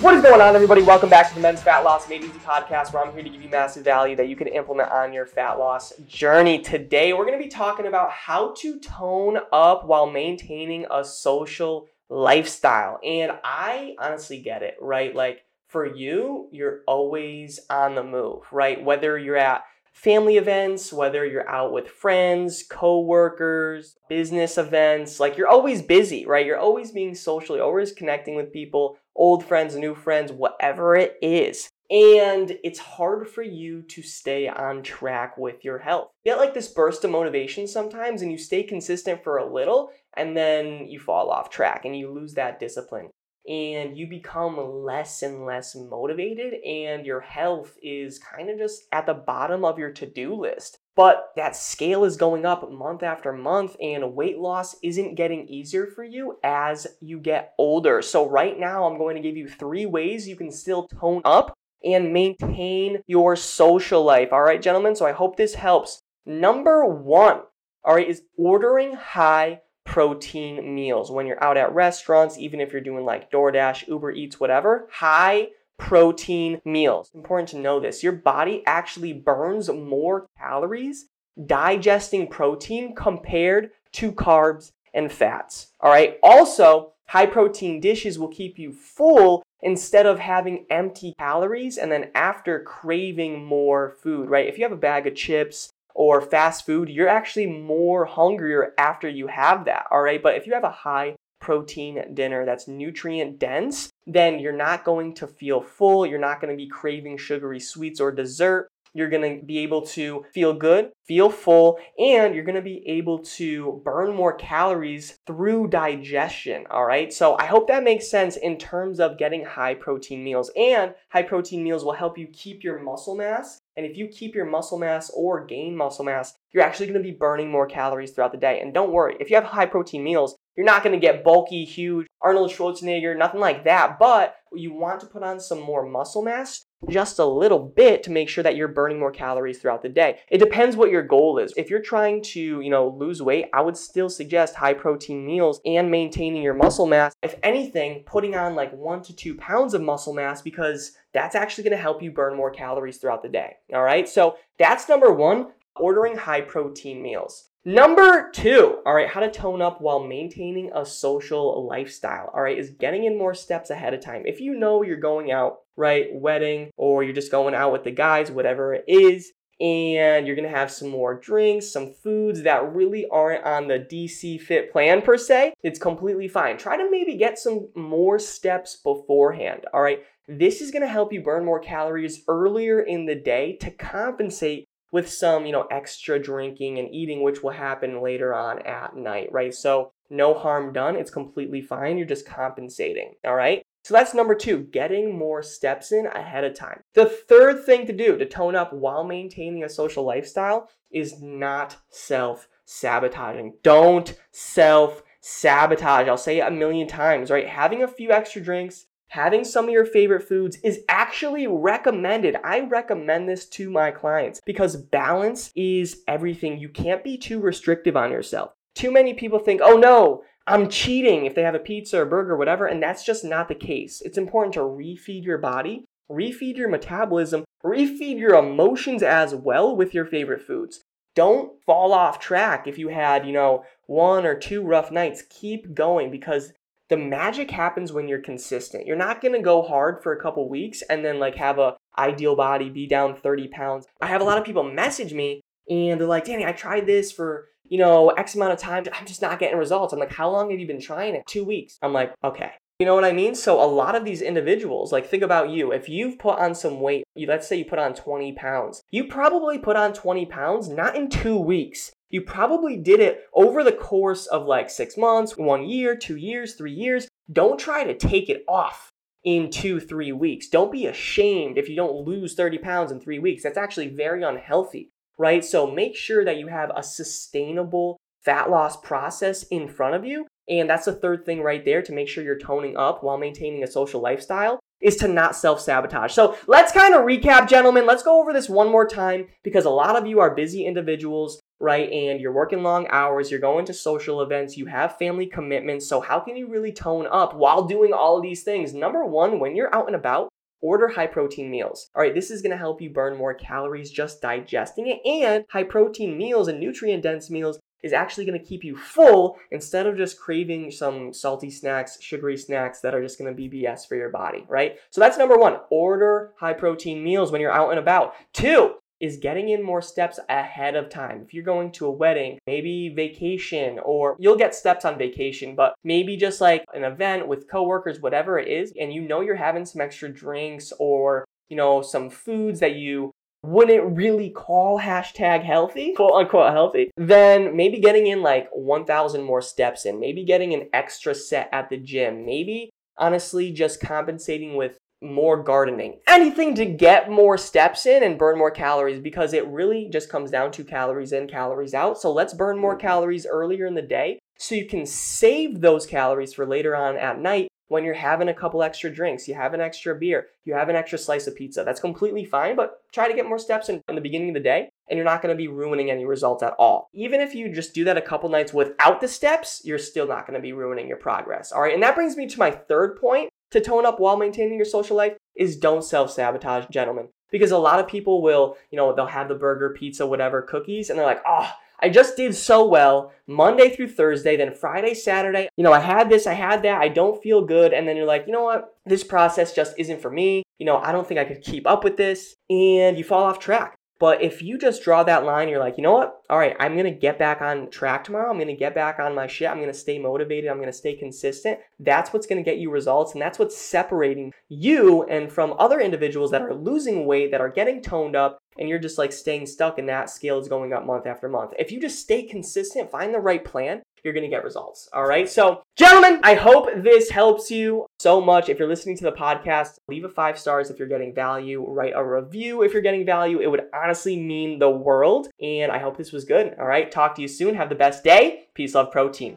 What is going on, everybody? Welcome back to the Men's Fat Loss Made Easy podcast, where I'm here to give you massive value that you can implement on your fat loss journey. Today, we're going to be talking about how to tone up while maintaining a social lifestyle. And I honestly get it, right? Like, for you, you're always on the move, right? Whether you're at family events, whether you're out with friends, co-workers, business events, like you're always busy, right? You're always being social, you're always connecting with people, old friends, new friends, whatever it is. And it's hard for you to stay on track with your health. You get like this burst of motivation sometimes and you stay consistent for a little and then you fall off track and you lose that discipline and you become less and less motivated and your health is kind of just at the bottom of your to-do list but that scale is going up month after month and weight loss isn't getting easier for you as you get older. So right now i'm going to give you three ways you can still tone up and maintain your social life. All right gentlemen so i hope this helps. Number one all right is ordering high protein meals. When you're out at restaurants, even if you're doing like DoorDash, Uber Eats, whatever, high protein meals. Important to know this. Your body actually burns more calories digesting protein compared to carbs and fats. All right. Also, high protein dishes will keep you full instead of having empty calories and then after craving more food, right? If you have a bag of chips or fast food, you're actually more hungrier after you have that, all right? But if you have a high protein dinner that's nutrient dense, then you're not going to feel full. You're not going to be craving sugary sweets or dessert. You're going to be able to feel good, feel full, and you're going to be able to burn more calories through digestion. All right. So I hope that makes sense in terms of getting high protein meals. And high protein meals will help you keep your muscle mass and if you keep your muscle mass or gain muscle mass, you're actually going to be burning more calories throughout the day. And don't worry, if you have high protein meals, you're not going to get bulky, huge, Arnold Schwarzenegger, nothing like that. But you want to put on some more muscle mass just a little bit to make sure that you're burning more calories throughout the day. It depends what your goal is. If you're trying to, you know, lose weight, I would still suggest high protein meals and maintaining your muscle mass. If anything, putting on like 1 to 2 pounds of muscle mass because that's actually going to help you burn more calories throughout the day. All right? So, that's number 1, ordering high protein meals. Number two, all right, how to tone up while maintaining a social lifestyle, all right, is getting in more steps ahead of time. If you know you're going out, right, wedding, or you're just going out with the guys, whatever it is, and you're gonna have some more drinks, some foods that really aren't on the DC Fit plan per se, it's completely fine. Try to maybe get some more steps beforehand, all right? This is gonna help you burn more calories earlier in the day to compensate with some, you know, extra drinking and eating, which will happen later on at night, right? So no harm done. It's completely fine. You're just compensating, all right? So that's number two, getting more steps in ahead of time. The third thing to do to tone up while maintaining a social lifestyle is not self sabotaging. Don't self sabotage. I'll say it a million times, right? Having a few extra drinks, having some of your favorite foods is actually recommended. I recommend this to my clients because balance is everything. You can't be too restrictive on yourself. Too many people think, oh no, I'm cheating if they have a pizza or a burger, or whatever, and that's just not the case. It's important to refeed your body, refeed your metabolism, refeed your emotions as well with your favorite foods. Don't fall off track if you had, you know, one or two rough nights. Keep going because the magic happens when you're consistent. You're not going to go hard for a couple weeks and then like have a ideal body, be down 30 pounds. I have a lot of people message me and they're like, Danny, I tried this for, you know, X amount of time. I'm just not getting results. I'm like, how long have you been trying it? Two weeks. I'm like, okay. You know what I mean? So a lot of these individuals, like think about you. If you've put on some weight, you, let's say you put on 20 pounds, you probably put on 20 pounds not in two weeks. You probably did it over the course of like six months, one year, two years, three years. Don't try to take it off in two, three weeks. Don't be ashamed if you don't lose 30 pounds in three weeks. That's actually very unhealthy. right? So make sure that you have a sustainable fat loss process in front of you. And that's the third thing right there to make sure you're toning up while maintaining a social lifestyle is to not self sabotage. So let's kind of recap, gentlemen. Let's go over this one more time because a lot of you are busy individuals, right? And you're working long hours, you're going to social events, you have family commitments. So, how can you really tone up while doing all of these things? Number one, when you're out and about, Order high protein meals. All right, this is gonna help you burn more calories just digesting it. And high protein meals and nutrient dense meals is actually to keep you full instead of just craving some salty snacks, sugary snacks that are just to be BS for your body, right? So that's number one. Order high protein meals when you're out and about. Two, is getting in more steps ahead of time. If you're going to a wedding, maybe vacation, or you'll get steps on vacation, but maybe just like an event with coworkers, whatever it is, and you know you're having some extra drinks or you know, some foods that you wouldn't really call hashtag healthy, quote unquote healthy, then maybe getting in like 1,000 more steps in, maybe getting an extra set at the gym, maybe honestly just compensating with more gardening, anything to get more steps in and burn more calories because it really just comes down to calories in, calories out. So let's burn more mm-hmm. calories earlier in the day so you can save those calories for later on at night when you're having a couple extra drinks, you have an extra beer, you have an extra slice of pizza. That's completely fine, but try to get more steps in, in the beginning of the day, and you're not gonna be ruining any results at all. Even if you just do that a couple nights without the steps, you're still not gonna be ruining your progress. All right, and that brings me to my third point to tone up while maintaining your social life is don't self sabotage, gentlemen. Because a lot of people will, you know, they'll have the burger, pizza, whatever, cookies, and they're like, oh, I just did so well Monday through Thursday, then Friday, Saturday. You know, I had this, I had that, I don't feel good. And then you're like, you know what? This process just isn't for me. You know, I don't think I could keep up with this. And you fall off track. But if you just draw that line, you're like, you know what? All right, I'm gonna get back on track tomorrow. I'm gonna get back on my shit. I'm gonna stay motivated. I'm gonna stay consistent. That's what's gonna get you results. And that's what's separating you and from other individuals that are losing weight, that are getting toned up, and you're just like staying stuck and that scale is going up month after month. If you just stay consistent, find the right plan, you're going to get results. All right. So, gentlemen, I hope this helps you so much. If you're listening to the podcast, leave a five stars if you're getting value, write a review if you're getting value. It would honestly mean the world. And I hope this was good. All right. Talk to you soon. Have the best day. Peace, love, protein.